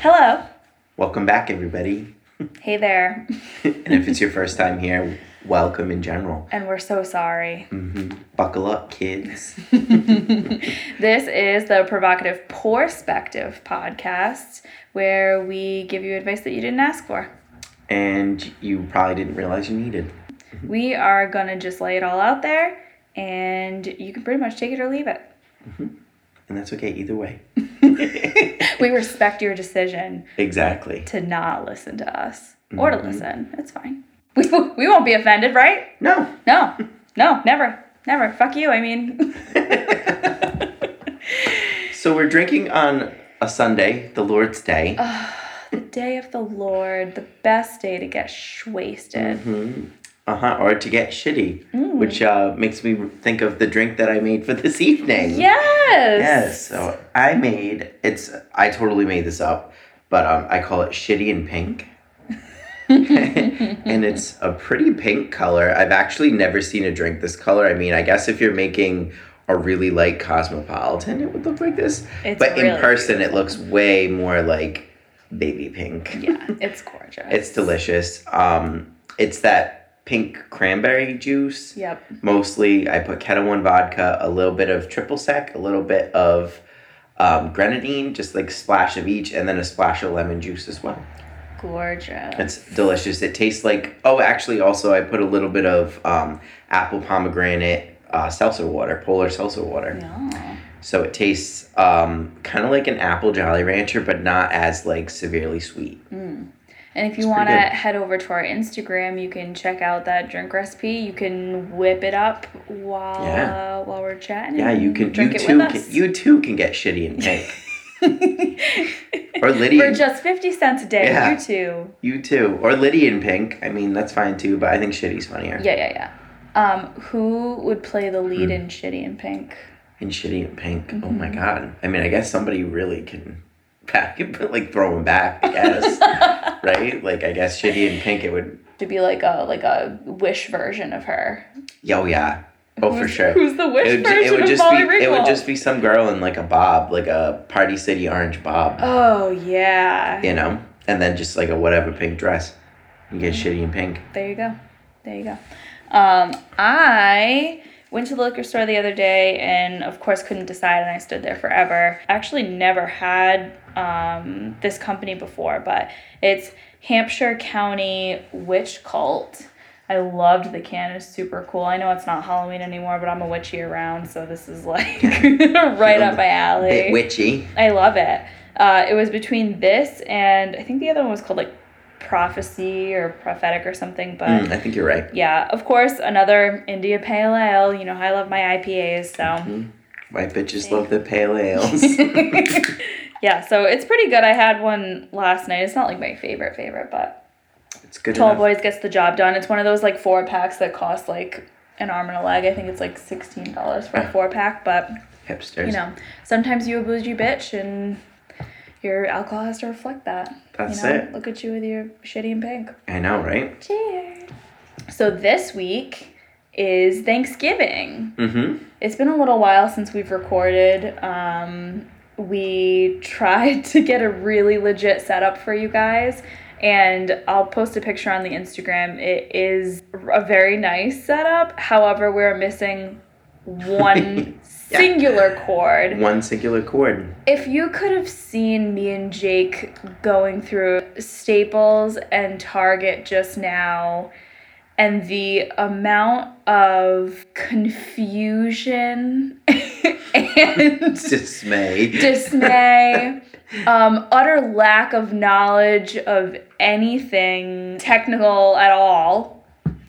Hello. Welcome back, everybody. Hey there. and if it's your first time here, welcome in general. And we're so sorry. hmm Buckle up, kids. This is the Provocative Perspective podcast where we give you advice that you didn't ask for. and you probably didn't realize you needed. We are going to just lay it all out there and you can pretty much take it or leave it. And that's okay either way. We respect your decision exactly. to not listen to us or to listen. It's fine. We, we won't be offended, right? No. No, no, never, never. Fuck you. I mean, So we're drinking on a Sunday, the Lord's Day. the day of the Lord, the best day to get wasted. hmm Uh-huh. Or to get shitty. Mm. Which uh, makes me think of the drink that I made for this evening. Yes. Yes. So I made it's I totally made this up, but um, I call it shitty and pink. and it's a pretty pink color. I've actually never seen a drink this color. I mean, I guess if you're making a really light cosmopolitan, it would look like this. It's but in really person, it looks way more like baby pink. Yeah, it's gorgeous. It's delicious. Um, it's that pink cranberry juice. Yep. Mostly, I put Ketel One vodka, a little bit of triple sec, a little bit of um, grenadine, just like splash of each, and then a splash of lemon juice as well. Gorgeous. It's delicious. It tastes like oh, actually, also I put a little bit of um, apple pomegranate uh, seltzer water, polar seltzer water. no. So it tastes um, kind of like an apple Jolly Rancher, but not as like severely sweet. And if you want to head over to our Instagram, you can check out that drink recipe. You can whip it up while Yeah. uh, while we're chatting. Yeah, you can. drink you it too. Can, you too can get shitty and pink. Or Lydia. For just fifty cents a day, Yeah. you too. You too. Or Lydian Pink. I mean, that's fine too, but I think Shitty's funnier. Yeah, yeah, yeah. Um, who would play the lead in Shitty and Pink? In Shitty and Pink. Oh Mm-hmm. my god. I mean, I guess somebody really can back like throw him back, I guess. right? Like I guess Shitty and Pink it would To be like a like a wish version of her. Oh yeah. Oh for sure. Who's the wish It would, version it would of just Molly be it would just be some girl in like a bob, like a Party City orange bob. Oh yeah. You know? And then just like a whatever pink dress. You get Shitty and Pink. There you go. There you go. Um, I went to the liquor store the other day and of course couldn't decide and I stood there forever. Actually never had um, this company before, but it's Hampshire County Witch Cult. I loved the can. It's super cool. I know it's not Halloween anymore, but I'm a witch year round, so this is like right up my alley. Bit witchy. I love it. Uh, it was between this and I think the other one was called like prophecy or prophetic or something, but Mm, I think you're right. yeah, of course, another India Pale Ale. You know, I love my IPAs, so White bitches love the pale ales. yeah, so it's pretty good. I had one last night. It's not like my favorite favorite, but it's good Tall enough. Boys gets the job done. It's one of those like four packs that cost like an arm and a leg. I think it's like sixteen dollars for a four pack, but Hipsters. you know, sometimes you a bougie bitch and your alcohol has to reflect that. That's you know, it. look at you with your shitty and pink. I know, right? Cheers. So this week is Thanksgiving. Mm-hmm. It's been a little while since we've recorded. Um, we tried to get a really legit setup for you guys, and I'll post a picture on the Instagram. It is a very nice setup. However, we're missing one Yeah. singular cord. One singular cord. If you could have seen me and Jake going through Staples and Target just now, and the amount of confusion and Dismay. dismay, um, utter lack of knowledge of anything technical at all,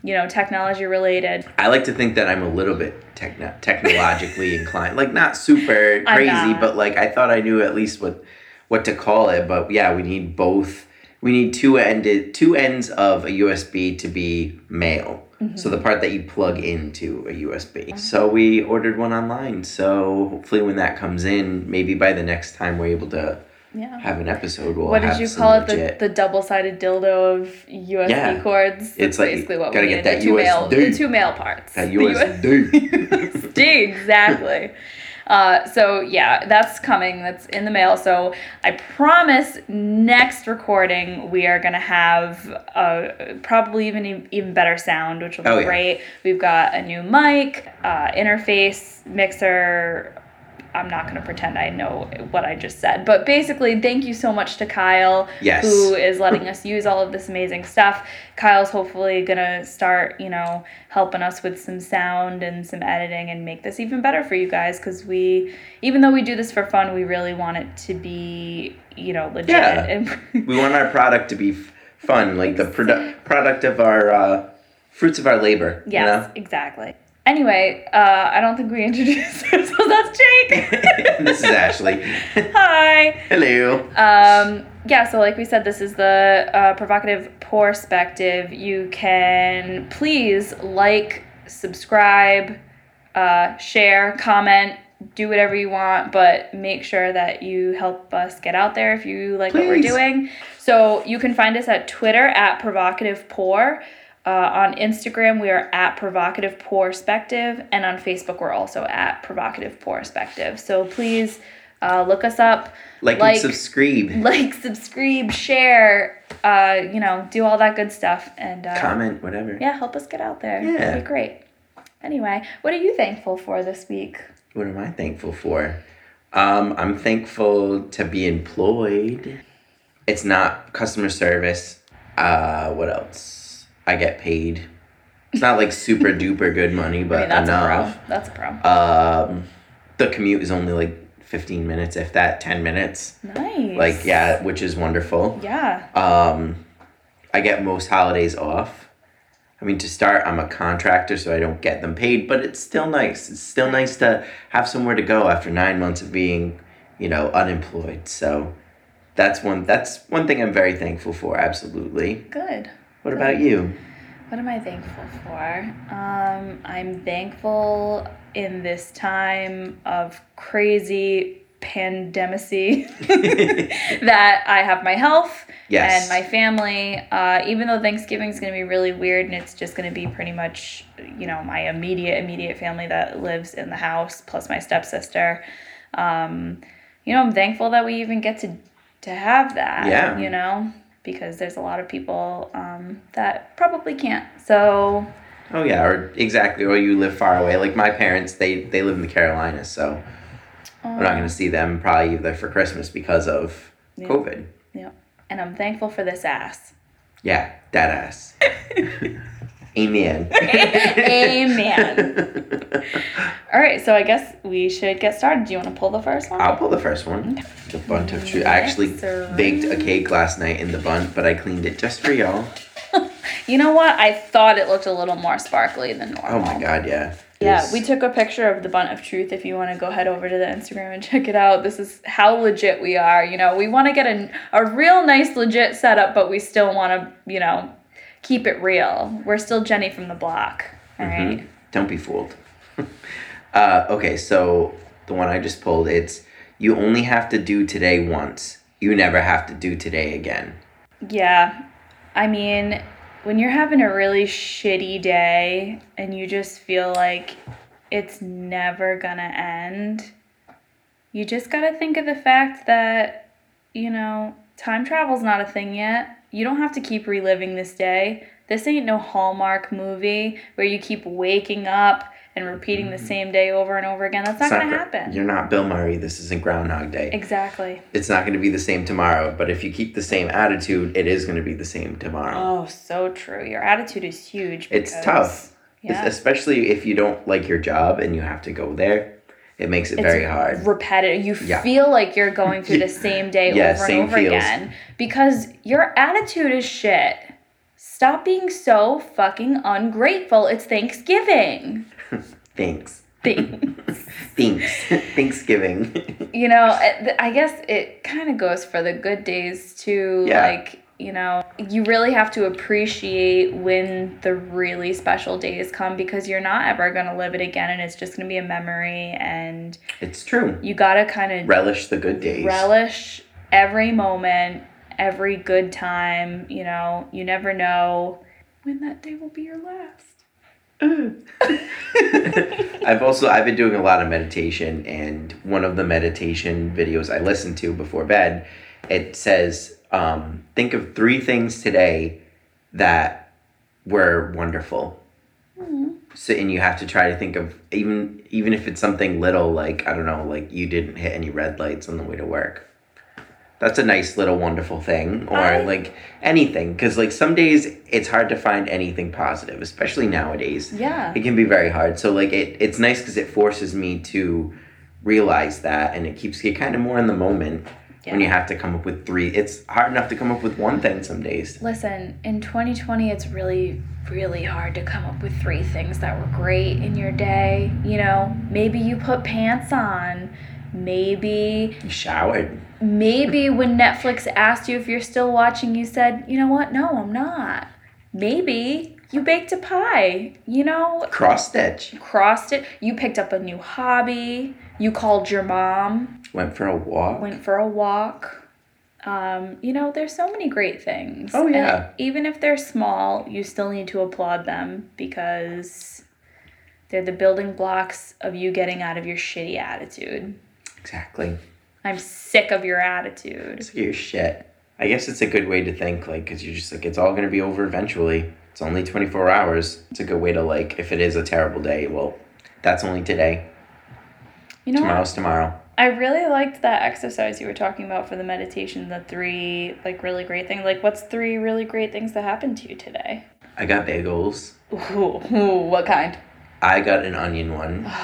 you know, technology related. I like to think that I'm a little bit techno- technologically inclined. Like not super crazy, but like I thought I knew at least what what to call it. But yeah, we need both. We need two ended two ends of a USB to be male. Mm-hmm. So the part that you plug into a USB. So we ordered one online. So hopefully when that comes in, maybe by the next time we're able to Yeah. have an episode, we'll what did you call it? The, legit- the double sided dildo of USB Yeah. cords? It's like, basically what gotta we get that the two male the two male parts. that USD. USD, exactly. Uh, so yeah, that's coming. That's in the mail. So I promise next recording we are gonna have uh, probably even even better sound, which will be Oh, yeah. great. We've got a new mic, uh, interface, mixer. I'm not going to pretend I know what I just said, but basically, thank you so much to Kyle, Yes. who is letting us use all of this amazing stuff. Kyle's hopefully going to start, you know, helping us with some sound and some editing and make this even better for you guys because we, even though we do this for fun, we really want it to be, you know, legit. Yeah. And We want our product to be f- fun, like the produ- product of our uh, fruits of our labor. you yes, exactly. Anyway, uh, I don't think we introduced ourselves. That's Jake. this is Ashley. Hi. Hello. Um, yeah, so like we said, this is the uh, provocative perspective. You can please like, subscribe, uh, share, comment, do whatever you want, but make sure that you help us get out there if you like what we're doing. So you can find us at Twitter at provocative pour. Uh, on Instagram, we are at provocative perspective, and on Facebook, we're also at provocative perspective. So please uh, look us up Like, Like- and subscribe. like, subscribe, share, uh, you know, do all that good stuff, and uh, Comment, whatever. yeah, help us get out there. Yeah. That'd be great. Anyway, what are you thankful for this week? What am I thankful for? Um, I'm thankful to be employed. It's not customer service. Uh, what else? I get paid. It's not like super duper good money, but I mean, that's enough. a. That's a pro. Um, the commute is only like 15 minutes, if that, 10 minutes. nice. Like, yeah, which is wonderful. Yeah. Um, I get most holidays off. I mean, to start, I'm a contractor, so I don't get them paid, but it's still nice. It's still nice to have somewhere to go after nine months of being, you know, unemployed. So that's one. That's one thing I'm very thankful for. Absolutely. Good. What about you? What am I thankful for? Um, I'm thankful in this time of crazy pandemicy that I have my health Yes. and my family. Uh, even though Thanksgiving is going to be really weird and it's just going to be pretty much, you know, my immediate, immediate family that lives in the house plus my stepsister. Um, you know, I'm thankful that we even get to to have that. Yeah. You know, because there's a lot of people um, that probably can't. So Oh yeah, or exactly. Or you live far away. Like my parents, they they live in the Carolinas, so we're not going to see them probably either for Christmas because of Yeah. COVID. yeah, and I'm thankful for this ass. Yeah, that ass. Amen. Amen. All right, so I guess we should get started. Do you want to pull the first one? I'll pull the first one. The Bundt of truth. I actually Yes, baked a cake last night in the Bundt, but I cleaned it just for y'all. You know what? I thought it looked a little more sparkly than normal. Oh my god, yeah. Yeah, we took a picture of the Bundt of Truth. If you want to go head over to the Instagram and check it out, this is how legit we are. You know, we want to get a, a real nice, legit setup, but we still want to, you know, keep it real. We're still Jenny from the block. All right. Mhm. Don't be fooled. uh, okay, so the one I just pulled, it's you only have to do today once. You never have to do today again. Yeah. I mean, when you're having a really shitty day and you just feel like it's never gonna end, you just gotta think of the fact that, you know, time travel's not a thing yet. You don't have to keep reliving this day. This ain't no Hallmark movie where you keep waking up and repeating the mm-hmm. same day over and over again. That's not It's gonna happen. You're not Bill Murray. This isn't Groundhog Day. Exactly. It's not going to be the same tomorrow, but if you keep the same attitude, it is going to be the same tomorrow. Oh, so true. Your attitude is huge. it's tough. Yeah. Especially if you don't like your job and you have to go there. It makes it very hard. repetitive. You Yeah. feel like you're going through the same day Yeah, over same and over feels. again because your attitude is shit. Stop being so fucking ungrateful. It's Thanksgiving. Thanks. Thanks. Thanks. Thanksgiving. you know, I I guess it kind of goes for the good days too. Yeah. Like, you know, you really have to appreciate when the really special days come because you're not ever going to live it again and it's just going to be a memory and it's true. you got to kind of Relish the good days. relish every moment, every good time. You know, you never know when that day will be your last. I've also I've been doing a lot of meditation and one of the meditation videos I listen to before bed, it says, um, think of three things today that were wonderful. So and you have to try to think of even even if it's something little like I don't know like you didn't hit any red lights on the way to work. That's a nice little wonderful thing or I- like anything cuz like some days it's hard to find anything positive especially nowadays Yeah. it can be very hard so like it, it's nice because it forces me to realize that and it keeps you kind of more in the moment when you have to come up with three it's hard enough to come up with one thing some days Listen, in 2020, it's really, really hard to come up with three things that were great in your day. You know, maybe you put pants on. Maybe, you showered maybe when Netflix asked you if you're still watching, you said, you know what? No, I'm not. Maybe you baked a pie. You know, cross stitch crossed it. You picked up a new hobby. You called your mom. went for a walk went for a walk. Um, you know, there's so many great things. Oh, And yeah. even if they're small, you still need to applaud them because they're the building blocks of you getting out of your shitty attitude. exactly I'm sick of your attitude. it's like your shit i guess it's a good way to think like because you're just like it's all gonna be over eventually it's only 24 hours it's a good way to like if it is a terrible day well that's only today You know what? tomorrow's tomorrow I really liked that exercise you were talking about for the meditation, the three like really great things. Like what's three really great things that happened to you today? i got bagels Ooh, ooh what kind? I got an onion one.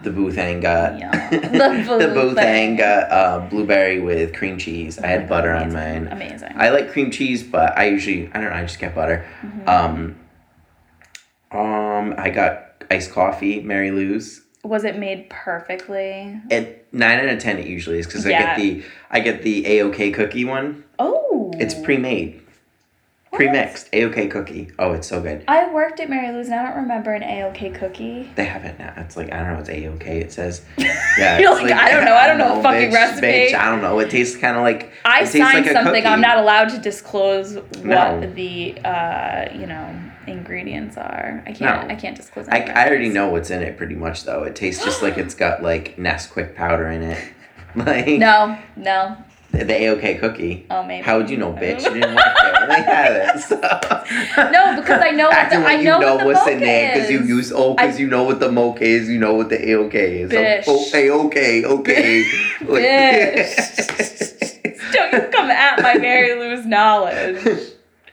The Boothang got Yum. the, The Boothang Boothang. got uh, blueberry with cream cheese. I had butter on mine. Amazing. I like cream cheese, but I usually I don't know. I just get butter. Mm-hmm. Um, um, I got iced coffee, Mary Lou's. Was it made perfectly? At nine out of ten, it usually is because I get the I get the A OK cookie one. Oh. It's pre-made, pre-mixed A OK cookie. Oh, it's so good. I worked at Mary Lou's and I don't remember an A-OK cookie. They have it now. It's like I don't know. It's a okay. It says. Yeah. You're it's like, I don't know, I don't know a fucking bitch, recipe. Bitch, I don't know. It tastes kind of like. I signed like something. I'm not allowed to disclose what No. the uh, you know ingredients are. I can't. No. I can't disclose. I, I already know what's in it pretty much though. It tastes just like it's got like Nesquik powder in it. Like No, no. the, the A-OK cookie. Oh, maybe. How would you know, bitch? You didn't work there. They had it. So. No, because I know what Acting the- like I you know know what the what's in there because you use oh because you know what the mocha is. You know what the A-OK is. Bish. Oh, A-OK, okay. Bish. Don't you come at my Mary Lou's knowledge.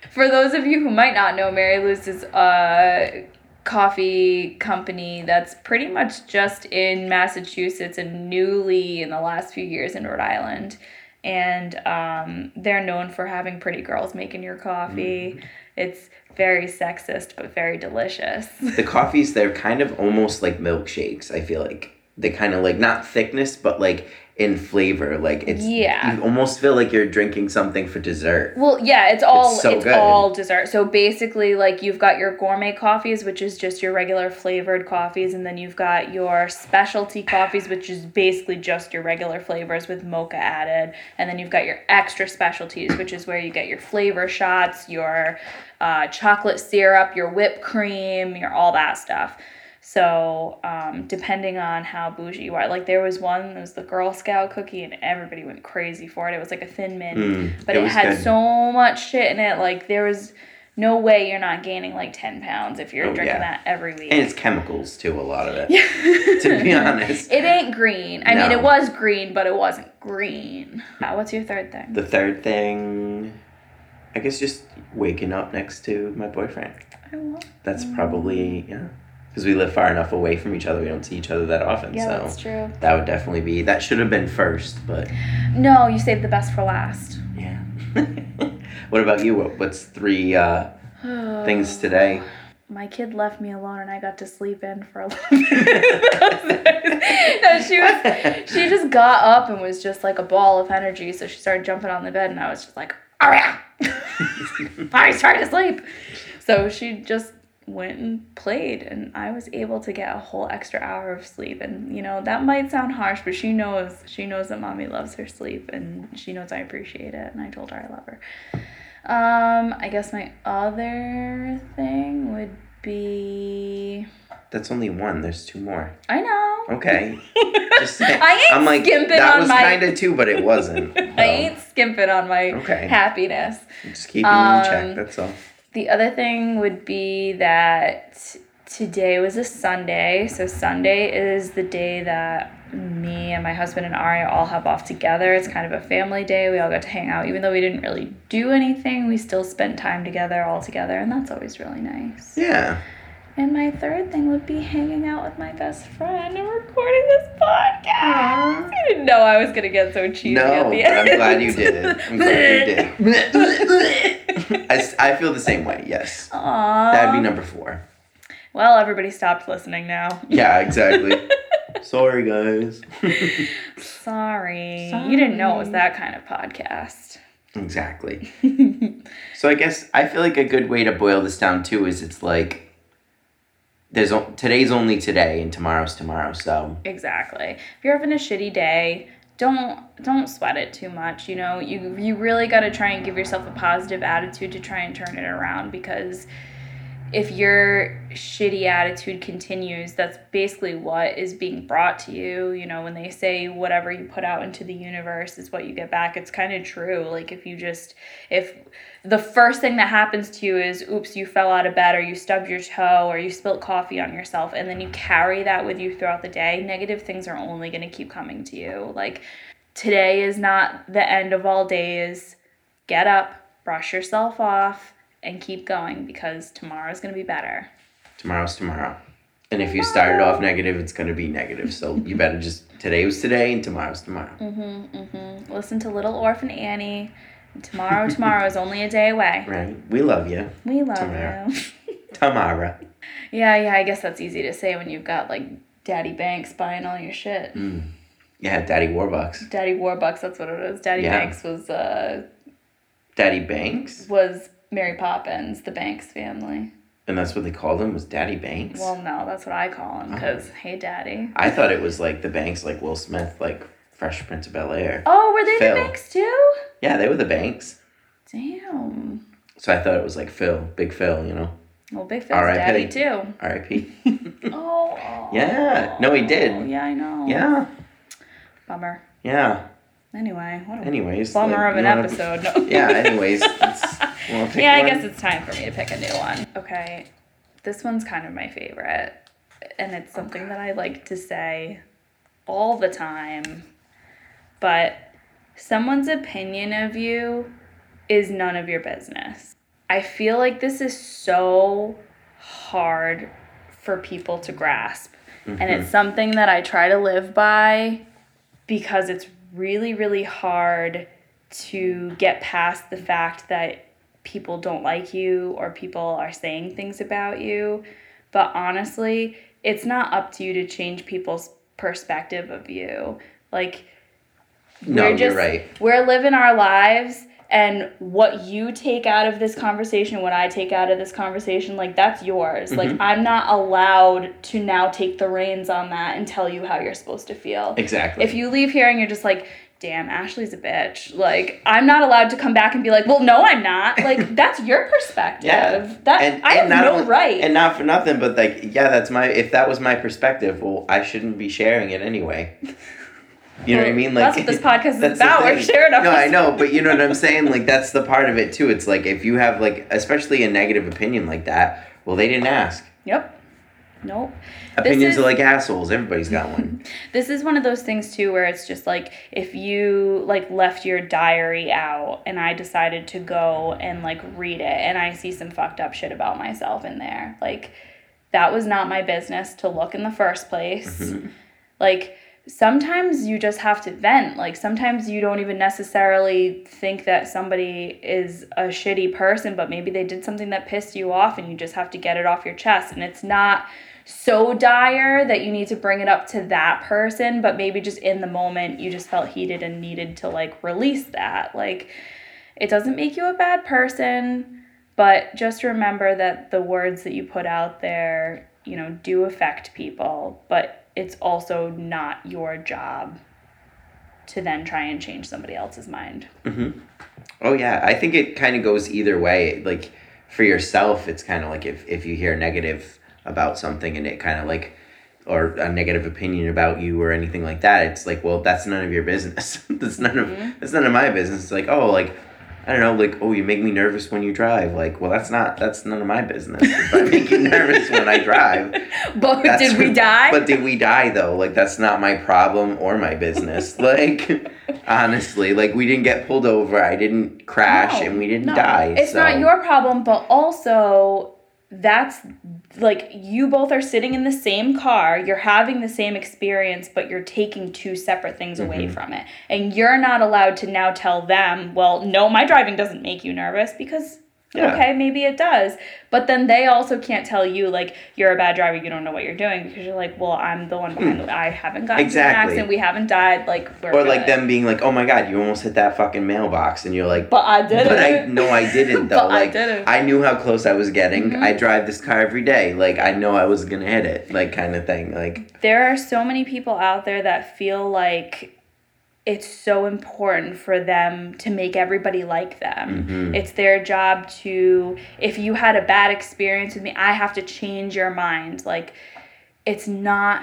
For those of you who might not know, Mary Lou's is a coffee company that's pretty much just in Massachusetts and newly in the last few years in Rhode Island. And um, they're known for having pretty girls making your coffee. It's very sexist, but very delicious. the coffees they're kind of almost like milkshakes i feel like they kind of like not thickness but like in flavor like it's Yeah. you almost feel like you're drinking something for dessert Well, yeah, it's all It's so it's good. all dessert. So basically, like you've got your gourmet coffees, which is just your regular flavored coffees, and then you've got your specialty coffees, which is basically just your regular flavors with mocha added, and then you've got your extra specialties, which is where you get your flavor shots, your uh, chocolate syrup, your whipped cream, your all that stuff. So, um, depending on how bougie you are, like there was one, it was the Girl Scout cookie, and everybody went crazy for it. It was like a thin mint, Mm, but it it, had good. so much shit in it. Like there was no way you're not gaining like ten pounds if you're Oh, drinking yeah. that every week. and it's chemicals too a lot of it to be honest it ain't green. I mean, it was green, but it wasn't green. Uh, what's your third thing? the third thing i guess just waking up next to my boyfriend I love- that's probably yeah because we live far enough away from each other we don't see each other that often Yeah, so that's true. that would definitely be that should have been first but No, you saved the best for last. yeah what about you what, what's three uh things today My kid left me alone and I got to sleep in for a little bit. no, she was she just got up and was just like a ball of energy. So she started jumping on the bed and I was just like, yeah. I was trying to sleep. So she just went and played and I was able to get a whole extra hour of sleep. And you know, that might sound harsh, but she knows she knows that mommy loves her sleep and she knows I appreciate it and I told her I love her. Um, I guess my other thing would be. That's only one. There's two more. I know. Okay. Just saying. I ain't I'm like skimping that on was my- kind of two, but it wasn't. I ain't skimping on my Okay. happiness. Just keeping you in Um, check. That's all. The other thing would be that today was a Sunday. So, Sunday is the day that me and my husband and Ari all have off together. It's kind of a family day. We all got to hang out. Even though we didn't really do anything, we still spent time together all together. And that's always really nice. Yeah. And my third thing would be hanging out with my best friend and recording this podcast. You didn't know I was going to get so cheesy No, at the but I'm end. glad you did it. I'm glad you did. I feel the same way. Yes. Aww. That'd be number four. Well, everybody stopped listening now. Yeah, exactly. Sorry, guys. Sorry. Sorry. You didn't know it was that kind of podcast. exactly. So I guess I feel like a good way to boil this down too is it's like there's today's only today and tomorrow's tomorrow. So exactly. If you're having a shitty day, don't don't sweat it too much. You know, you you really got to try and give yourself a positive attitude to try and turn it around because if your shitty attitude continues, that's basically what is being brought to you. You know, when they say whatever you put out into the universe is what you get back, it's kind of true. Like, if you just, if the first thing that happens to you is, oops, you fell out of bed or you stubbed your toe or you spilt coffee on yourself, and then you carry that with you throughout the day, negative things are only going to keep coming to you. Like, today is not the end of all days. Get up, brush yourself off, and keep going because tomorrow's going to be better. tomorrow's tomorrow. And if you started off negative, it's gonna be negative. So you better just today was today and tomorrow's tomorrow. Mm-hmm, mm-hmm. Listen to Little Orphan Annie. Tomorrow, tomorrow is only a day away. Right? We love you. We love you. Tamara. yeah, yeah, I guess that's easy to say when you've got like Daddy Banks buying all your shit. Mm. Yeah, Daddy Warbucks. Daddy Warbucks, that's what it is. Daddy Yeah. Banks was uh Daddy Banks? was Mary Poppins, the Banks family. And that's what they called him was Daddy Banks? Well, no, that's what I call him because hey, Daddy. I thought it was like the Banks like Will Smith, like Fresh Prince of Bel Air. Oh, were they Phil. the Banks too? Yeah, they were the Banks. Damn. So I thought it was like Phil, Big Phil, you know. Well, Big Phil's R.I.P.. daddy too. R.I.P. Oh, oh. Yeah. No, he did. Oh, yeah, I know. yeah. Bummer. Yeah. Anyway, what a Anyways. bummer like, of an episode. No. Yeah, anyways. yeah, I one? guess it's time for me to pick a new one. Okay, this one's kind of my favorite, and it's something that I like to say all the time. But someone's opinion of you is none of your business. I feel like this is so hard for people to grasp. And it's mm-hmm. something that I try to live by because it's really, really hard to get past the fact that people don't like you or people are saying things about you. But honestly, it's not up to you to change people's perspective of you. Like, No, we're you're just, right. We're living our lives, and what you take out of this conversation, what I take out of this conversation, like that's yours. Like Mm-hmm. I'm not allowed to now take the reins on that and tell you how you're supposed to feel. Exactly. If you leave here and you're just like, damn, Ashley's a bitch. Like I'm not allowed to come back and be like, well, no, I'm not. Like that's your perspective. Yeah. That I have not no only- right. And not for nothing, but like, yeah, that's my. If that was my perspective, well, I shouldn't be sharing it anyway. You know what I mean? Like that's what this podcast is about. We're sharing our No, I know, but you know what I'm saying. Like that's the part of it too. It's like if you have like, especially a negative opinion like that, well, they didn't ask. Yep. Nope. Opinions is- are like assholes. Everybody's got one. This is one of those things too where it's just like if you like left your diary out and I decided to go and like read it and I see some fucked up shit about myself in there. Like that was not my business to look in the first place. Mm-hmm. Like sometimes you just have to vent. Like sometimes you don't even necessarily think that somebody is a shitty person, but maybe they did something that pissed you off and you just have to get it off your chest. And it's not so dire that you need to bring it up to that person, but maybe just in the moment you just felt heated and needed to like release that. Like it doesn't make you a bad person, but just remember that the words that you put out there, you know, do affect people, but it's also not your job to then try and change somebody else's mind. Mm-hmm. Oh yeah, I think it kind of goes either way. Like for yourself, it's kind of like if if you hear negative about something and it kind of like or a negative opinion about you or anything like that, it's like, well, that's none of your business. that's none of mm-hmm. that's none of my business. It's like, oh, like I don't know, like, oh, you make me nervous when you drive. Like, well, that's not that's none of my business. If I make you nervous when I drive, But did we die? But did we die though? Like, that's not my problem or my business. like, honestly, like we didn't get pulled over. I didn't crash, No, and we didn't no. die. It's so- not your problem, but also that's like you both are sitting in the same car, you're having the same experience, but you're taking two separate things away Mm-hmm. from it. And you're not allowed to now tell them, well, no, my driving doesn't make you nervous because Yeah. okay, maybe it does. But then they also can't tell you like you're a bad driver, you don't know what you're doing because you're like, well, I'm the one behind the I haven't gotten into an Exactly. accident, we haven't died, like we're Or like them being like, "Oh my god, you almost hit that fucking mailbox," and you're like, But I didn't. but. I no, I didn't though. But I didn't. I knew how close I was getting. Mhm. I drive this car every day. Like I know I was gonna hit it. Like kind of thing. Like there are so many people out there that feel like it's so important for them to make everybody like them. mhm. It's their job to, if you had a bad experience with me, I have to change your mind. Like, it's not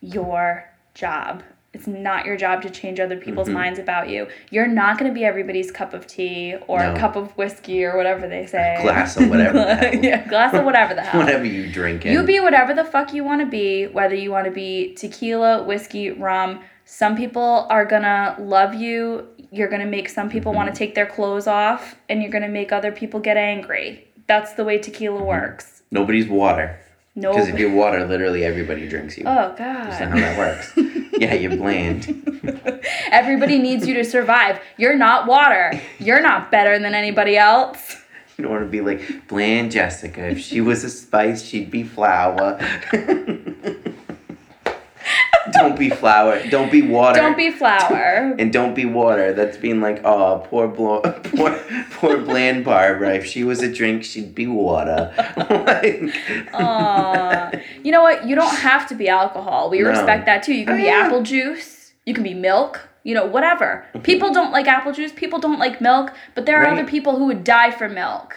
your job. It's not your job to change other people's Mhm. minds about you. You're not going to be everybody's cup of tea or No. a cup of whiskey or whatever they say. Glass of whatever yeah, glass of whatever the hell. whatever you drink. You be whatever the fuck you want to be, whether you want to be tequila, whiskey, rum. Some people are gonna love you. You're gonna make some people want to mm-hmm. take their clothes off, and you're gonna make other people get angry. That's the way tequila mm-hmm. works. Nobody's water. No. Because if you're water, literally everybody drinks you. oh God. That's not how that works. yeah, you're bland. Everybody needs you to survive. You're not water. You're not better than anybody else. You don't want to be like bland Jessica. If she was a spice, she'd be flour. don't be flour. Don't be water. Don't be flour. And don't be water. That's being like, oh, poor, blo- poor, poor bland Barbara. If she was a drink, she'd be water. like. You know what? You don't have to be alcohol. We No. respect that too. You can Oh, be yeah. apple juice. You can be milk. You know, whatever. People don't like apple juice. People don't like milk. But there are Right. other people who would die for milk.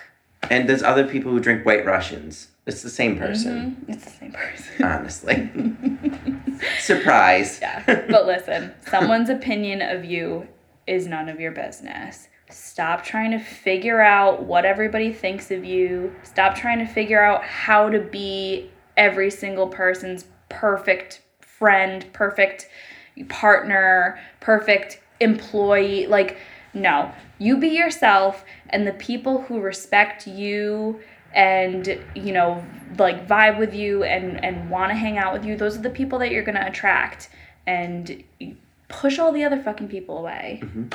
and there's other people who drink White Russians. It's the same person, Mhm. It's the same person. honestly. Surprise. yeah. But listen, someone's opinion of you is none of your business. Stop trying to figure out what everybody thinks of you. Stop trying to figure out how to be every single person's perfect friend, perfect partner, perfect employee. Like, no. You be yourself, and the people who respect you and you know like vibe with you and and want to hang out with you those are the people that you're going to attract and push all the other fucking people away mm-hmm.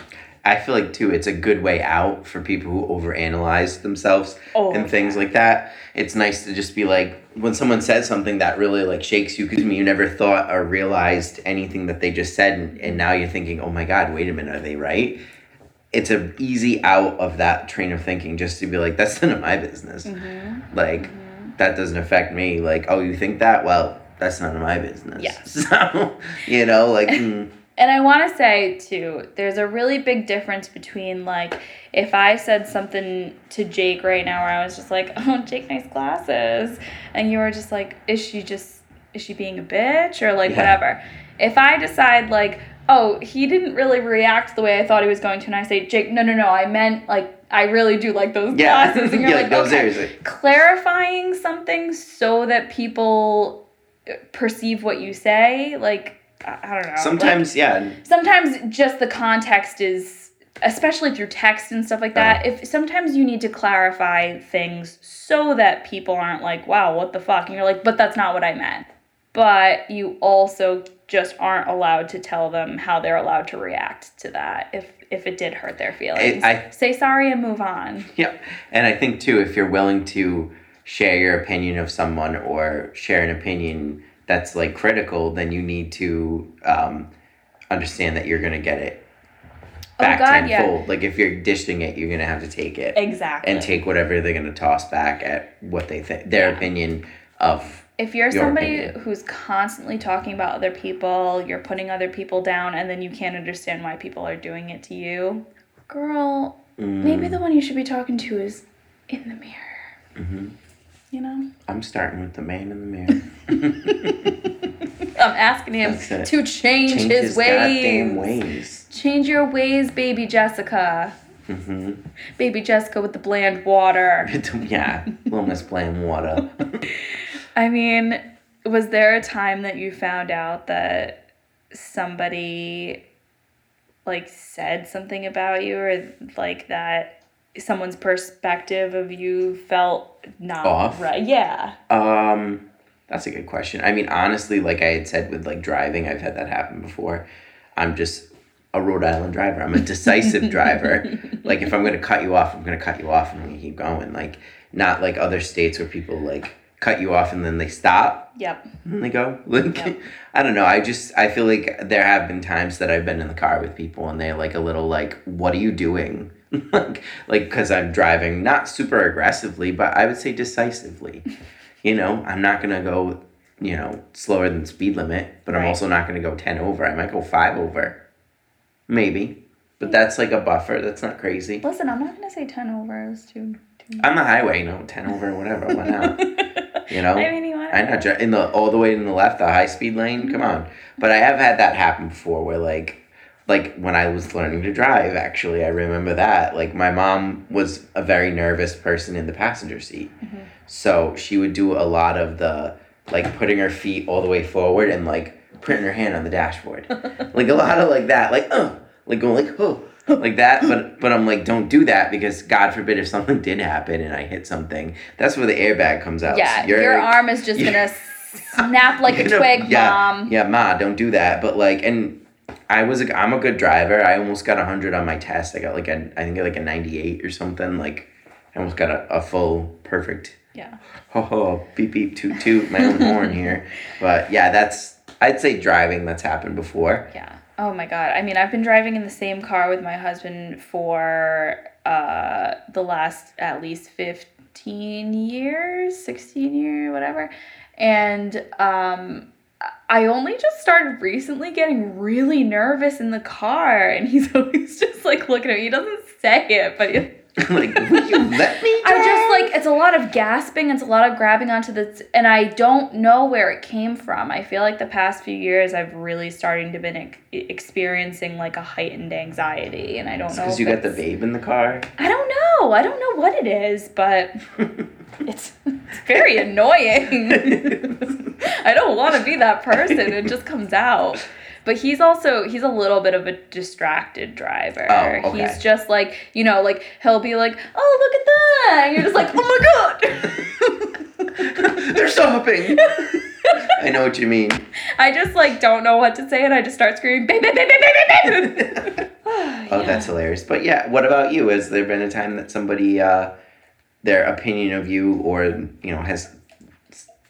I feel like too, it's a good way out for people who overanalyze themselves Oh, and things like that. It's nice to just be like when someone says something that really like shakes you because you never thought or realized anything that they just said, and, and now you're thinking, oh my god, wait a minute, are they right? It's an easy out of that train of thinking just to be like, that's none of my business. Mm-hmm. Like that doesn't affect me. Like, oh, you think that? Well, that's none of my business. Yes. So, you know, like. mm, And I want to say too, there's a really big difference between like if I said something to Jake right now where I was just like, "Oh, Jake, nice glasses," and you were just like, "Is she just is she being a bitch or like Yeah. whatever?" If I decide like, "Oh, he didn't really react the way I thought he was going to," and I say, "Jake, no, no, no, I meant like I really do like those Yeah. glasses," and you're You're like, like, "No, "Okay." seriously." clarifying something so that people uh, perceive what you say, like. I don't know. like- Sometimes, yeah. sometimes just the context is especially through text and stuff like that Uh-huh. if sometimes you need to clarify things so that people aren't like wow what the fuck and you're like but that's not what i meant but you also just aren't allowed to tell them how they're allowed to react to that if if it did hurt their feelings I- say sorry and move on Yeah. And I think too, if you're willing to share your opinion of someone or share an opinion that's like critical, then you need to um, understand that you're gonna get it Oh, back God, yeah. tenfold. Like if you're dishing it, you're gonna have to take it exactly and take whatever they're gonna toss back at what they think their Yeah. opinion of. If you're your somebody opinion. who's constantly talking about other people, you're putting other people down, and then you can't understand why people are doing it to you, girl, Mm, maybe the one you should be talking to is in the mirror. hmm You know? I'm starting with the man in the mirror. I'm asking him to change, Change his, his ways. goddamn ways. Change your ways, baby Jessica. hmm Baby Jessica with the bland water. yeah, little Miss Playing Water. I mean, was there a time that you found out that somebody like said something about you or like that someone's perspective of you felt not Off? right? Yeah. Um, that's a good question. I mean, honestly, like I had said with like driving, I've had that happen before. I'm just a Rhode Island driver. I'm a decisive driver. Like if I'm gonna cut you off, I'm gonna cut you off and I'm gonna keep going. Like not like other states where people like cut you off and then they stop Yep. and they go. Like Yep. I don't know. I just I feel like there have been times that I've been in the car with people and they're like a little like, "What are you doing?" like like because I'm driving not super aggressively, but I would say decisively. you know, I'm not gonna go, you know, slower than speed limit, but I'm also not gonna go ten over. I might go five over, maybe. But that's like a buffer. That's not crazy. Listen, I'm not gonna say ten over. Was too. too... On the highway, no, ten over, whatever. Why not? You know. I mean, you want. I know in the all the way in the left, the high speed lane. Come on, but I have had that happen before, where like, like when I was learning to drive. Actually, I remember that. Like my mom was a very nervous person in the passenger seat, so she would do a lot of the like putting her feet all the way forward and like putting her hand on the dashboard, like a lot of like that, like uh, like going like oh. Like that but but i'm like don't do that because god forbid if something did happen and i hit something that's where the airbag comes out Yeah, You're- your arm is just gonna snap like a know, twig, yeah, mom. Yeah, ma, don't do that. But like, and I was I'm a good driver. I almost got hundred on my test. I got like a, I think like a ninety eight or something. Like, I almost got a, a full perfect. Yeah. Ho oh, ho, beep beep toot toot, my own horn here. But yeah, that's I'd say driving. That's happened before. Yeah. Oh my god. I mean, I've been driving in the same car with my husband for uh the last at least 15 years, 16 years, whatever. And um I only just started recently getting really nervous in the car and he's always just like looking at me. He doesn't say it, but he, like, will you let me? I'm just like it's a lot of gasping, it's a lot of grabbing onto the and I don't know where it came from. I feel like the past few years I've really starting to been ex- experiencing like a heightened anxiety and I don't know because you got the babe in the car. I don't know. I don't know what it is, but it's, it's very annoying. I don't want to be that person. It just comes out. But he's also he's a little bit of a distracted driver. Oh, okay. He's just like, you know, like he'll be like, "Oh, look at that." And you're just like, "Oh my god." They're stopping. I know what you mean. I just like don't know what to say and I just start screaming, "Babe, babe, babe, babe, babe, babe, babe." Oh, that's hilarious. But yeah, what about you? Has there been a time that somebody, uh, their opinion of you, or you know, has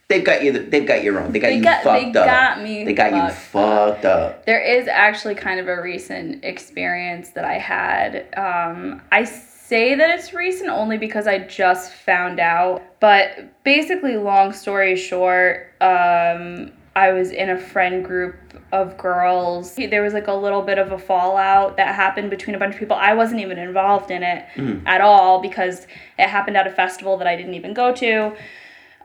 they've got you? They've got your own. They got They you got fucked they up. got me. they got you fucked fucked up. There is actually kind of a recent experience that I had. Um, I say that it's recent only because I just found out. But basically, long story short, um, I was in a friend group of girls. There was like a little bit of a fallout that happened between a bunch of people. I wasn't even involved in it at all because it happened at a festival that I didn't even go to.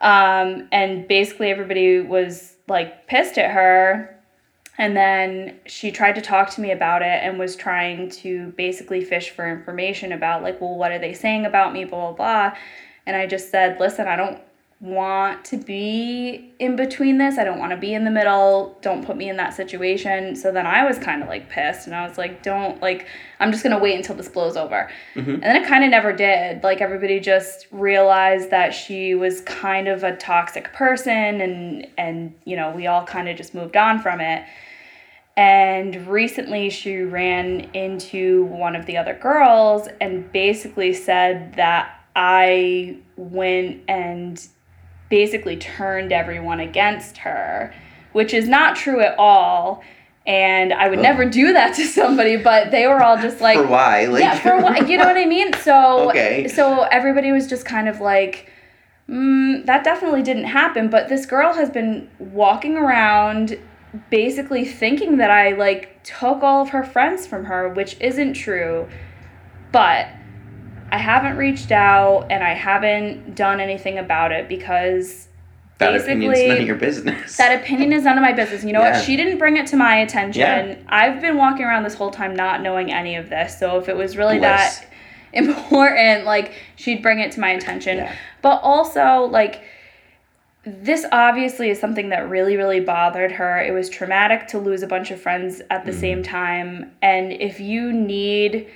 Um, and basically, everybody was like pissed at her. And then she tried to talk to me about it and was trying to basically fish for information about, like, well, what are they saying about me, blah, blah, blah. And I just said, listen, I don't want to be in between this. I don't want to be in the middle. Don't put me in that situation. So then I was kind of like pissed and I was like, don't, like, I'm just going to wait until this blows over. Mm-hmm. And then it kind of never did. Like, everybody just realized that she was kind of a toxic person and, and, you know, we all kind of just moved on from it. And recently she ran into one of the other girls and basically said that I went and basically turned everyone against her, which is not true at all. And I would Oh. never do that to somebody, but they were all just like, for why? Like, yeah, for what? You know what I mean? So, Okay. so everybody was just kind of like, mm, that definitely didn't happen. But this girl has been walking around basically thinking that I like took all of her friends from her, which isn't true. But I haven't reached out and I haven't done anything about it because That opinion's basically- none of your business. that opinion is none of my business. You know Yeah. what? She didn't bring it to my attention. Yeah. I've been walking around this whole time not knowing any of this. So if it was really Bliss. that important, like she'd bring it to my attention. Yeah. But also, like, this obviously is something that really, really bothered her. It was traumatic to lose a bunch of friends at the Mm-hmm. same time. And if you need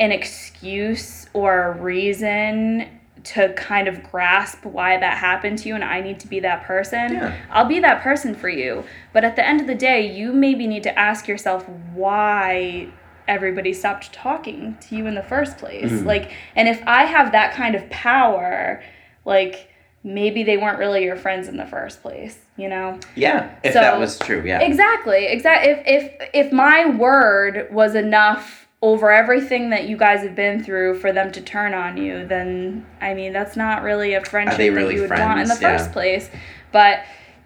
an excuse or a reason to kind of grasp why that happened to you and I need to be that person, Yeah. I'll be that person for you. But at the end of the day, you maybe need to ask yourself why everybody stopped talking to you in the first place. Mhm. Like, and if I have that kind of power, like, maybe they weren't really your friends in the first place, you know? yeah, if So- that was true, yeah. Exactly. Exactly. If if if my word was enough over everything that you guys have been through for them to turn on you, then I mean that's not really a friendship they that really you would want in the? Yeah. first place. But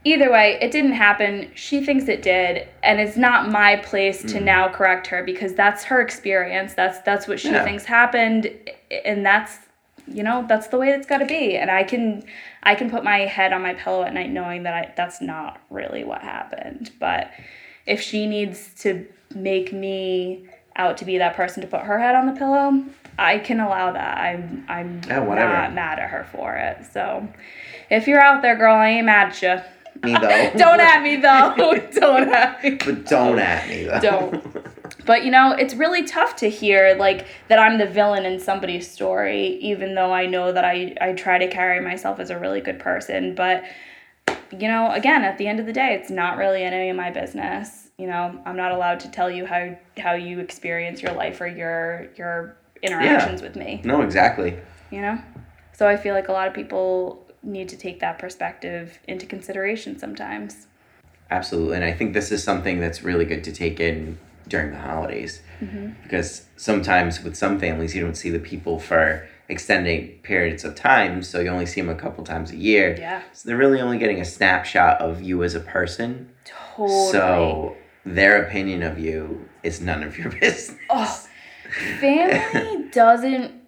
either way, it didn't happen. She thinks it did, and it's not my place to Mm. now correct her because that's her experience. That's that's what she Yeah. thinks happened, and that's you know that's the way it's got to be. And I can I can put my head on my pillow at night knowing that I, that's not really what happened. But if she needs to make me out to be that person to put her head on the pillow, I can allow that. I'm I'm whatever. not mad at her for it. So if you're out there, girl, I ain't mad at you. me though. Don't at me though. Don't at me. But don't at me though. Don't. But you know, it's really tough to hear like that I'm the villain in somebody's story, even though I know that I, I try to carry myself as a really good person. But you know, again, at the end of the day, it's not really any of my business. You know, I'm not allowed to tell you how how you experience your life or your your interactions with me. no, exactly. You know? So I feel like a lot of people need to take that perspective into consideration sometimes. Absolutely. And I think this is something that's really good to take in during the holidays. Mm-hmm. Because sometimes with some families, you don't see the people for extended periods of time. So you only see them a couple times a year. Yeah. So they're really only getting a snapshot of you as a person. Totally. So their opinion of you is none of your business. Oh, family doesn't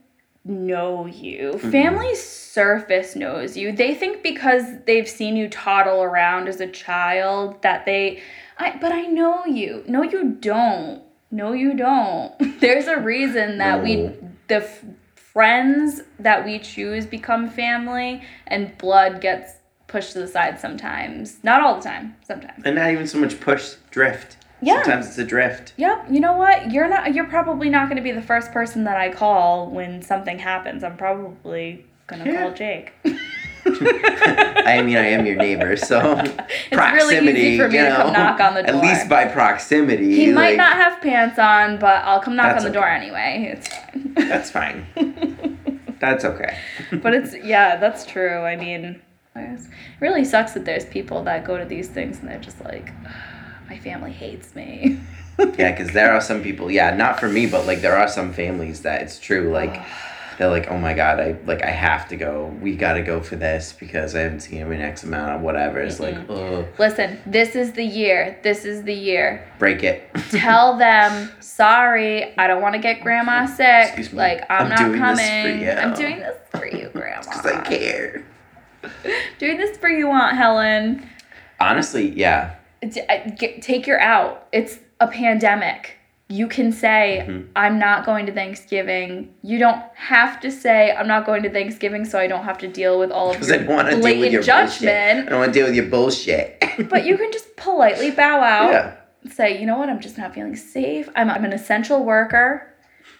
know you. Mm-hmm. Family's surface knows you. They think because they've seen you toddle around as a child that they I but I know you. No you don't. No you don't. There's a reason that we the f- friends that we choose become family and blood gets pushed to the side sometimes. Not all the time, sometimes. And not even so much push, drift. Yeah. Sometimes it's a drift. Yep. You know what? You're not. You're probably not going to be the first person that I call when something happens. I'm probably gonna Yeah. call Jake. I mean, I am your neighbor, so it's proximity. really easy for me you to come knock on the door. At least by proximity. He might not have pants on, but I'll come knock on the door anyway. It's fine. That's fine. That's okay. but it's yeah, that's true. I mean, it really sucks that there's people that go to these things and they're just like, my family hates me. Yeah, because there are some people. Yeah, not for me, but like there are some families that it's true. Like they're like, oh my god, I like I have to go. We got to go for this because I haven't seen him in X amount of whatever. It's like, oh, Listen, this is the year. This is the year. break it. Tell them, sorry, I don't want to get grandma sick. Excuse me. Like I'm, I'm not doing this coming. for you. I'm doing this for you, grandma. Because I care. Doing this for you, Aunt Helen. Honestly, yeah. Get- Take your out. It's a pandemic. You can say, Mhm. I'm not going to Thanksgiving. You don't have to say, I'm not going to Thanksgiving so I don't have to deal with all of Because I don't want to deal with blatant your bullshit. I don't want to deal with your bullshit. but you can just politely bow out. yeah. Say, you know what, I'm just not feeling safe. I'm, I'm an essential worker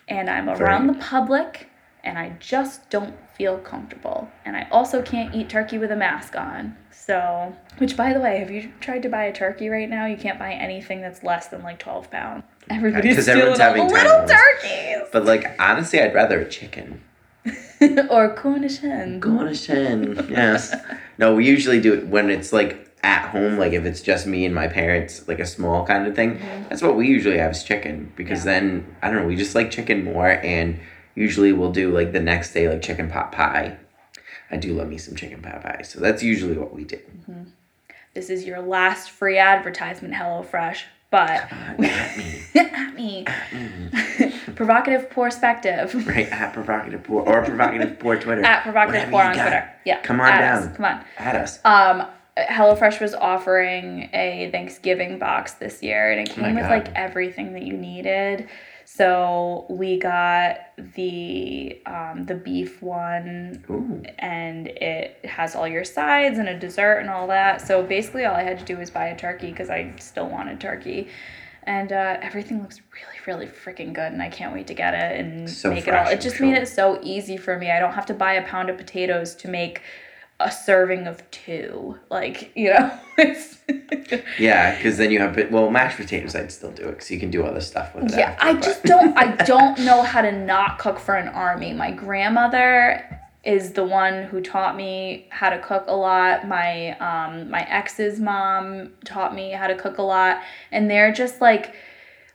and I'm around the public and I just don't feel comfortable. And I also can't eat turkey with a mask on. So, which by the way, have you tried to buy a turkey right now? You can't buy anything that's less than like 12 pounds. Everybody's stealing everyone's having little turkeys. But like honestly, I'd rather a chicken. or Cornish hen. Cornish hen. Yes. No, we usually do it when it's like at home, like if it's just me and my parents, like a small kind of thing. Mm-hmm. That's what we usually have is chicken because Yeah. then I don't know, we just like chicken more and usually we'll do like the next day like chicken pot pie. I do love me some chicken pot pie. So that's usually what we do. This is your last free advertisement, HelloFresh. but At me. at me. provocative perspective. Right at provocative pour or provocative pour Twitter. At provocative you on got. Twitter. Yeah. Come on at down. us, Come on. At us. Um, HelloFresh was offering a Thanksgiving box this year, and it Oh came with God. like everything that you needed. So we got the um, the beef one, Ooh. and it has all your sides and a dessert and all that. So basically, all I had to do was buy a turkey because I still wanted turkey, and uh, everything looks really, really freaking good, and I can't wait to get it and So make it all. It just made it so easy for me. I don't have to buy a pound of potatoes to make a serving of two. Like you know, Yeah, because then you have. Well, mashed potatoes, I'd still do it because you can do other stuff with that. yeah. I just don't. I don't know how to not cook for an army. My grandmother is the one who taught me how to cook a lot. My um my ex's mom taught me how to cook a lot, and they're just like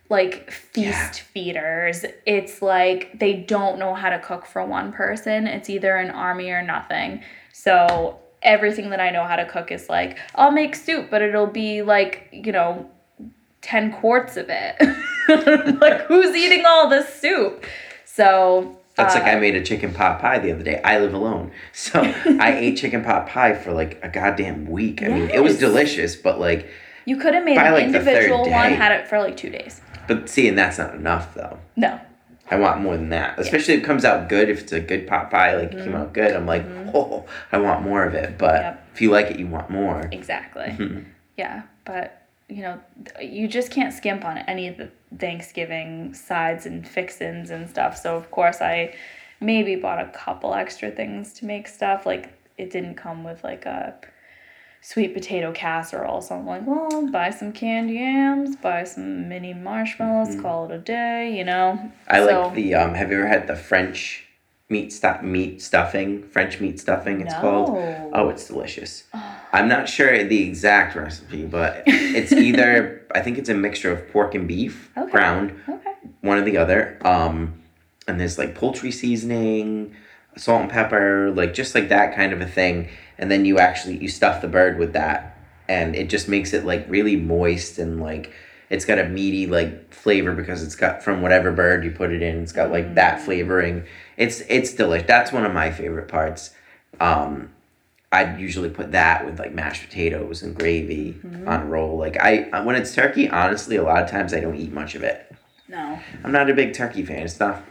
like feast Yeah. feeders. It's like they don't know how to cook for one person. It's either an army or nothing. So everything that I know how to cook is like I'll make soup, but it'll be like, you know, 10 quarts of it. like who's eating all this soup? So That's uh, like I made a chicken pot pie the other day. I live alone. So I ate chicken pot pie for like a goddamn week. I mean, it was delicious, but like, you could have made an like, individual one, had it for like two days. but see, and that's not enough though. No. I want more than that. Especially if it comes out good. If it's a good pot pie, like it came out good, I'm like, oh, I want more of it. But Mm-hmm. Yep. if you like it, you want more. Exactly. Mm-hmm. Yeah, but you know, you just can't skimp on any of the Thanksgiving sides and fixins and stuff. So of course I maybe bought a couple extra things to make stuff. Like it didn't come with like a sweet potato casserole. So I'm like, well, buy some candy yams, buy some mini marshmallows, call it a day, you know. Mm-hmm. I So- like the. Um, have you ever had the French meat stuff? Meat stuffing, French meat stuffing. It's called. Oh, it's delicious. I'm not sure the exact recipe, but it's either I think it's a mixture of pork and beef, Okay. ground, Okay. one or the other. Um, and there's like poultry seasoning, salt and pepper, like just like that kind of a thing. And then you actually you stuff the bird with that, and it just makes it like really moist and like it's got a meaty like flavor because it's got from whatever bird you put it in. It's got like that flavoring. It's it's delicious. That's one of my favorite parts. Um, I'd usually put that with like mashed potatoes and gravy on a roll. Like I when it's turkey, honestly, a lot of times I don't eat much of it. No. I'm not a big turkey fan. It's not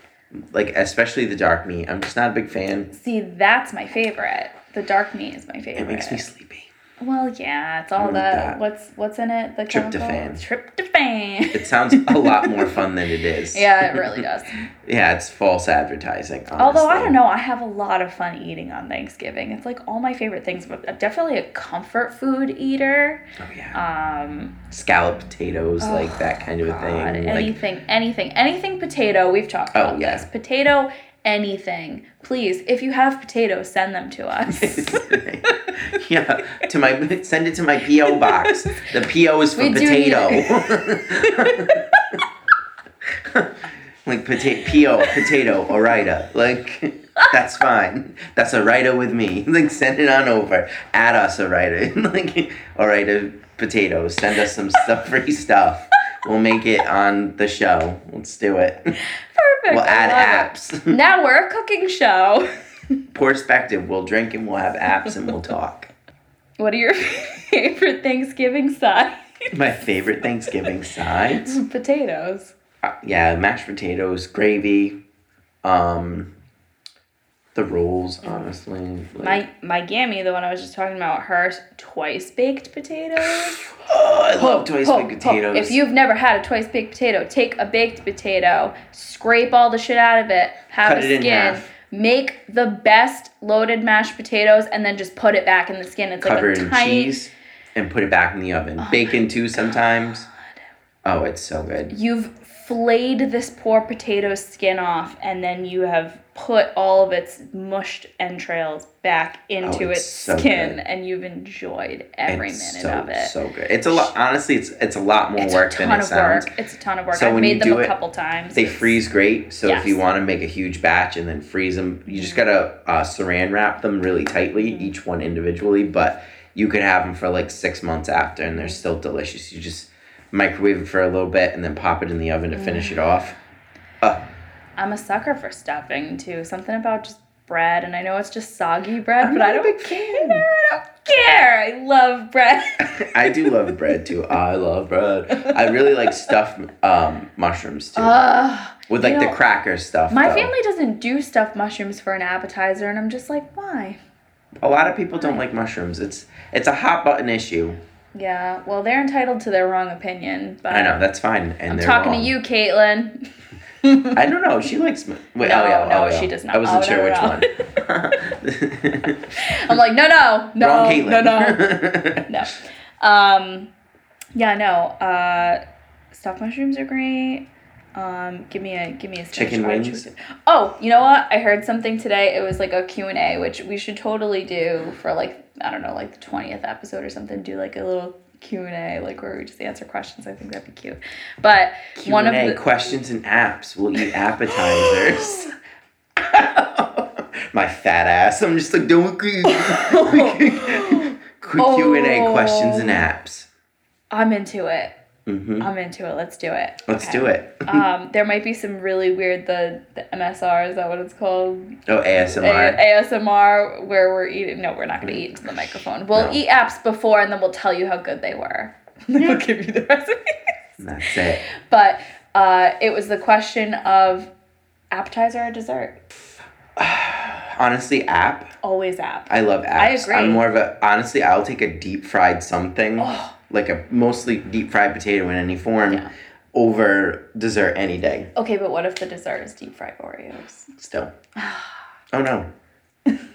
like especially the dark meat. I'm just not a big fan. See, that's my favorite. The dark meat is my favorite. It makes me sleepy. Well, yeah, it's all the that. what's what's in it? The chemical? Tryptophan. Tryptophan. It sounds a lot more fun than it is. yeah, it really does. Yeah, it's false advertising. Honestly. Although I don't know, I have a lot of fun eating on Thanksgiving. It's like all my favorite things. But I'm definitely a comfort food eater. Oh yeah. Um, Scallop potatoes, like that kind of a God, thing. Like anything, anything, anything potato. We've talked Oh, about yeah. this. Potato, anything. Please, if you have potatoes, send them to us. yeah, to my send it to my PO box. The PO is for We potato. like potato, PO, potato, Ore-Ida. Like that's fine. That's Ore-Ida with me. Like send it on over. Add us Ore-Ida. like Ore-Ida uh, potatoes. Send us some stuff, free stuff. We'll make it on the show. Let's do it. Perfect. We'll I add apps. it. Now we're a cooking show. Perspective. We'll drink and we'll have apps and we'll talk. What are your favorite Thanksgiving sides? My favorite Thanksgiving sides. Potatoes. Uh, yeah, mashed potatoes, gravy, um, the rolls. Honestly, like- My my Gammy, the one I was just talking about, her twice baked potatoes. oh, I love twice ho, baked ho. potatoes. If you've never had a twice baked potato, take a baked potato, scrape all the shit out of it, have Cut a it in skin, make the best loaded mashed potatoes, and then just put it back in the skin. It's cover like it a in tiny. cheese and put it back in the oven. Bacon too sometimes. Oh, oh, it's so good. You've flayed this poor potato skin off, and then you have put all of its mushed entrails back into Oh, it's its so skin, good. and you've enjoyed every it's minute so, of it. So good. It's a lot. Honestly, it's it's a lot more it's work a than ton it of sounds. work. It's a ton of work. So I've when made you them do a it, couple times. They freeze great. So if you want to make a huge batch and then freeze them, you just gotta uh, saran wrap them really tightly, Mm-hmm. each one individually. But you could have them for like six months after, and they're still delicious. You just microwave it for a little bit, and then pop it in the oven to finish it off. Uh, I'm a sucker for stuffing too. Something about just bread, and I know it's just soggy bread, I'm but I don't care. I don't care. I love bread. I do love bread too. I love bread. I really like stuffed um, mushrooms too, Ugh. with like you the cracker stuff. my though. family doesn't do stuffed mushrooms for an appetizer, and I'm just like, why? A lot of people don't like mushrooms. It's it's a hot button issue. Yeah, well, they're entitled to their wrong opinion, but I know that's fine, and I'm talking wrong. to you, Caitlin. I don't know. She likes. Wait, No, oh yeah, no, oh, yeah. she does not. I wasn't Oh, sure no, which no. one. I'm like, no, no, no, Wrong, no, Caitlin. no. no. Um, yeah, no. Uh, stuffed mushrooms are great. Um, give me a give me a Chicken wings? Oh, you know what? I heard something today. It was like a Q and A, which we should totally do for like I don't know, like the twentieth episode or something. Do like a little Q and A, like where we just answer questions. I think that'd be cute. But one of Q&A, the questions and apps. We'll eat appetizers. My fat ass. I'm just like don't agree. Quick Q and A questions and Oh. apps. I'm into it. Hmm I'm into it. Let's do it. Let's Okay. do it. um, there might be some really weird the, the MSR is that what it's called Oh ASMR. A- ASMR where we're eating no we're not gonna eat into the microphone we'll No. eat apps before and then we'll tell you how good they were then we'll give you the recipe That's it. but uh, it was the question of appetizer or dessert Honestly, app. always app I love apps. agree. I'm more of a honestly. I'll take a deep fried something, Oh. Like a mostly deep fried potato in any form, Yeah. over dessert any day. okay but what if the dessert is deep fried Oreos Still. Oh no.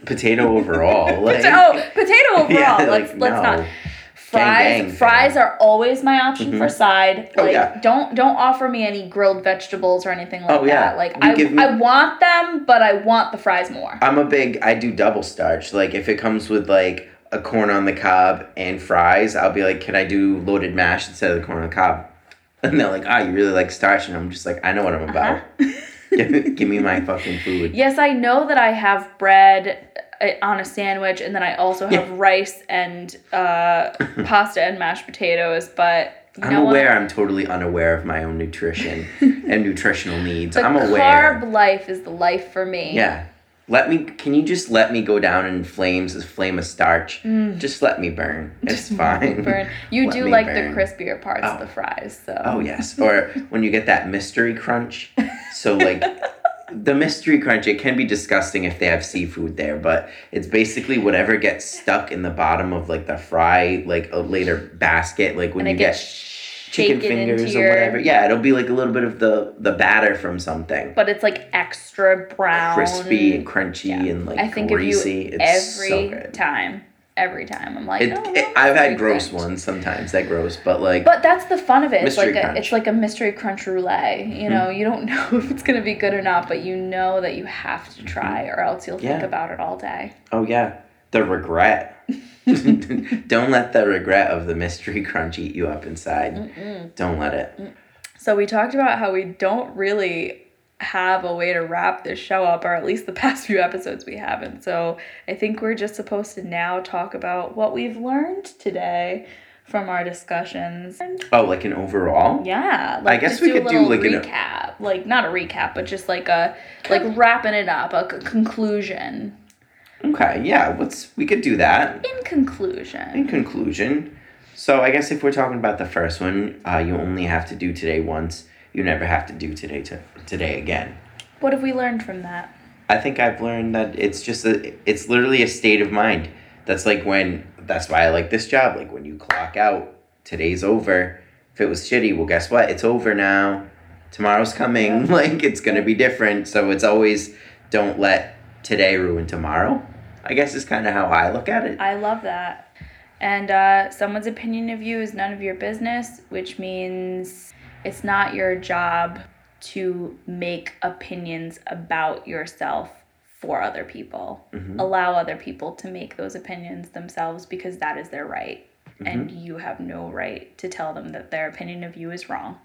Potato overall. Like, oh potato overall Yeah, let's like, let's no. not fries fries are always my option Mhm. for side Oh, like yeah. don't don't offer me any grilled vegetables or anything like Oh, yeah. that like You I, me- I want them but i want the fries more I'm a big. I do double starch. Like if it comes with like a corn on the cob and fries, I'll be like, "Can I do loaded mash instead of the corn on the cob?" And they're like, "Ah, you really like starch," and I'm just like, "I know what I'm about. give, give me my fucking food." yes i know that i have bread uh, on a sandwich and then i also have rice and uh, pasta and mashed potatoes but you I'm aware. what? I'm totally unaware of my own nutrition and nutritional needs. the I'm aware. carb life is the life for me Yeah. Let me. Can you just let me go down in flames, as flame of starch? Just let me burn. It's fine. Mm. burn. you do like burn. the crispier parts of Oh. the fries so Oh yes. Or when you get that mystery crunch. So like the mystery crunch, it can be disgusting if they have seafood there, but it's basically whatever gets stuck in the bottom of like the fry, like a later basket, like when and you it get gets chicken fingers your, or whatever. Yeah, it'll be like a little bit of the the batter from something. but it's like extra brown Crispy and crunchy Yeah. and like I think greasy. of you it's every so good. time. Every time I'm like, It, oh, it- I've had gross crunch. ones sometimes. That gross, but like But that's the fun of it. It's like a, it's like a mystery crunch roulette. You know, you don't know if it's gonna be good or not, but you know that you have to try, or else you'll think Mm-hmm. About it all day. Oh yeah, the regret. Don't let the regret of the mystery crunch eat you up inside. Don't let it. So we talked about how we don't really have a way to wrap this show up, or at least the past few episodes we haven't. So I think we're just supposed to now talk about what we've learned today from our discussions. Oh, like an overall? Yeah, like I guess we do a could do, like, recap, like not a recap, but just like a like wrapping it up, a conclusion. Okay, yeah. Let's we could do that. In conclusion, In conclusion, so I guess if we're talking about the first one, uh, you only have to do today once. You never have to do today to today again. what have we learned from that? I think I've learned that it's just a it's literally a state of mind. That's like when that's why I like this job. Like when you clock out, today's over. If it was shitty, well guess what? It's over now. Tomorrow's coming. Like it's gonna be different. So it's always don't let today ruin tomorrow. I guess is kind of how I look at it. I love that. And uh, someone's opinion of you is none of your business, which means it's not your job to make opinions about yourself for other people. Mhm. Allow other people to make those opinions themselves because that is their right. And you have no right to tell them that their opinion of you is wrong.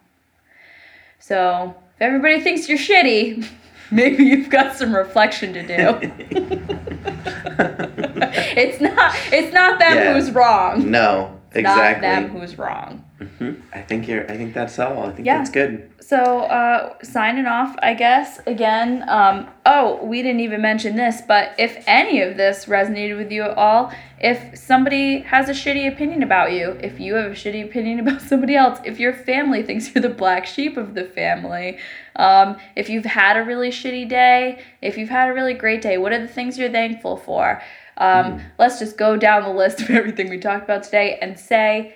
So if everybody thinks you're shitty, maybe you've got some reflection to do. it's not it's not them Yeah. who's wrong. no, exactly. It's Not them who's wrong. Hmm I think you're. I think that's all. I think Yeah. that's good. So, uh, signing off, I guess, again. Um, oh, we didn't even mention this, but if any of this resonated with you at all, if somebody has a shitty opinion about you, if you have a shitty opinion about somebody else, if your family thinks you're the black sheep of the family, um, if you've had a really shitty day, if you've had a really great day, what are the things you're thankful for? Um, Let's just go down the list of everything we talked about today and say,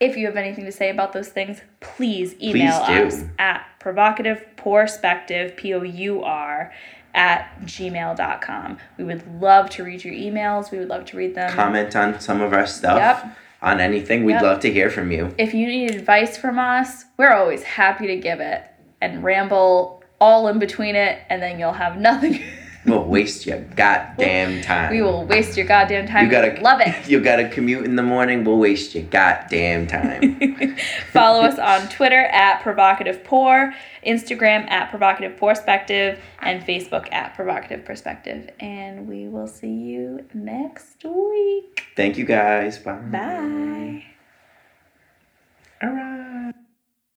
if you have anything to say about those things, please email Please us at provocative perspective p-o-u-r at gmail.com we would love to read your emails we would love to read them Comment on some of our stuff. Yep. On anything, we'd Yep. love to hear from you. if you need advice from us we're always happy to give it and ramble all in between it and then you'll have nothing We'll waste your goddamn time. we will waste your goddamn time You gotta love it You gotta commute in the morning. We'll waste your goddamn time. Follow us on Twitter at Provocative pour, Instagram at Provocative Perspective, and Facebook at Provocative Perspective. And we will see you next week. Thank you guys. Bye. Bye. All right.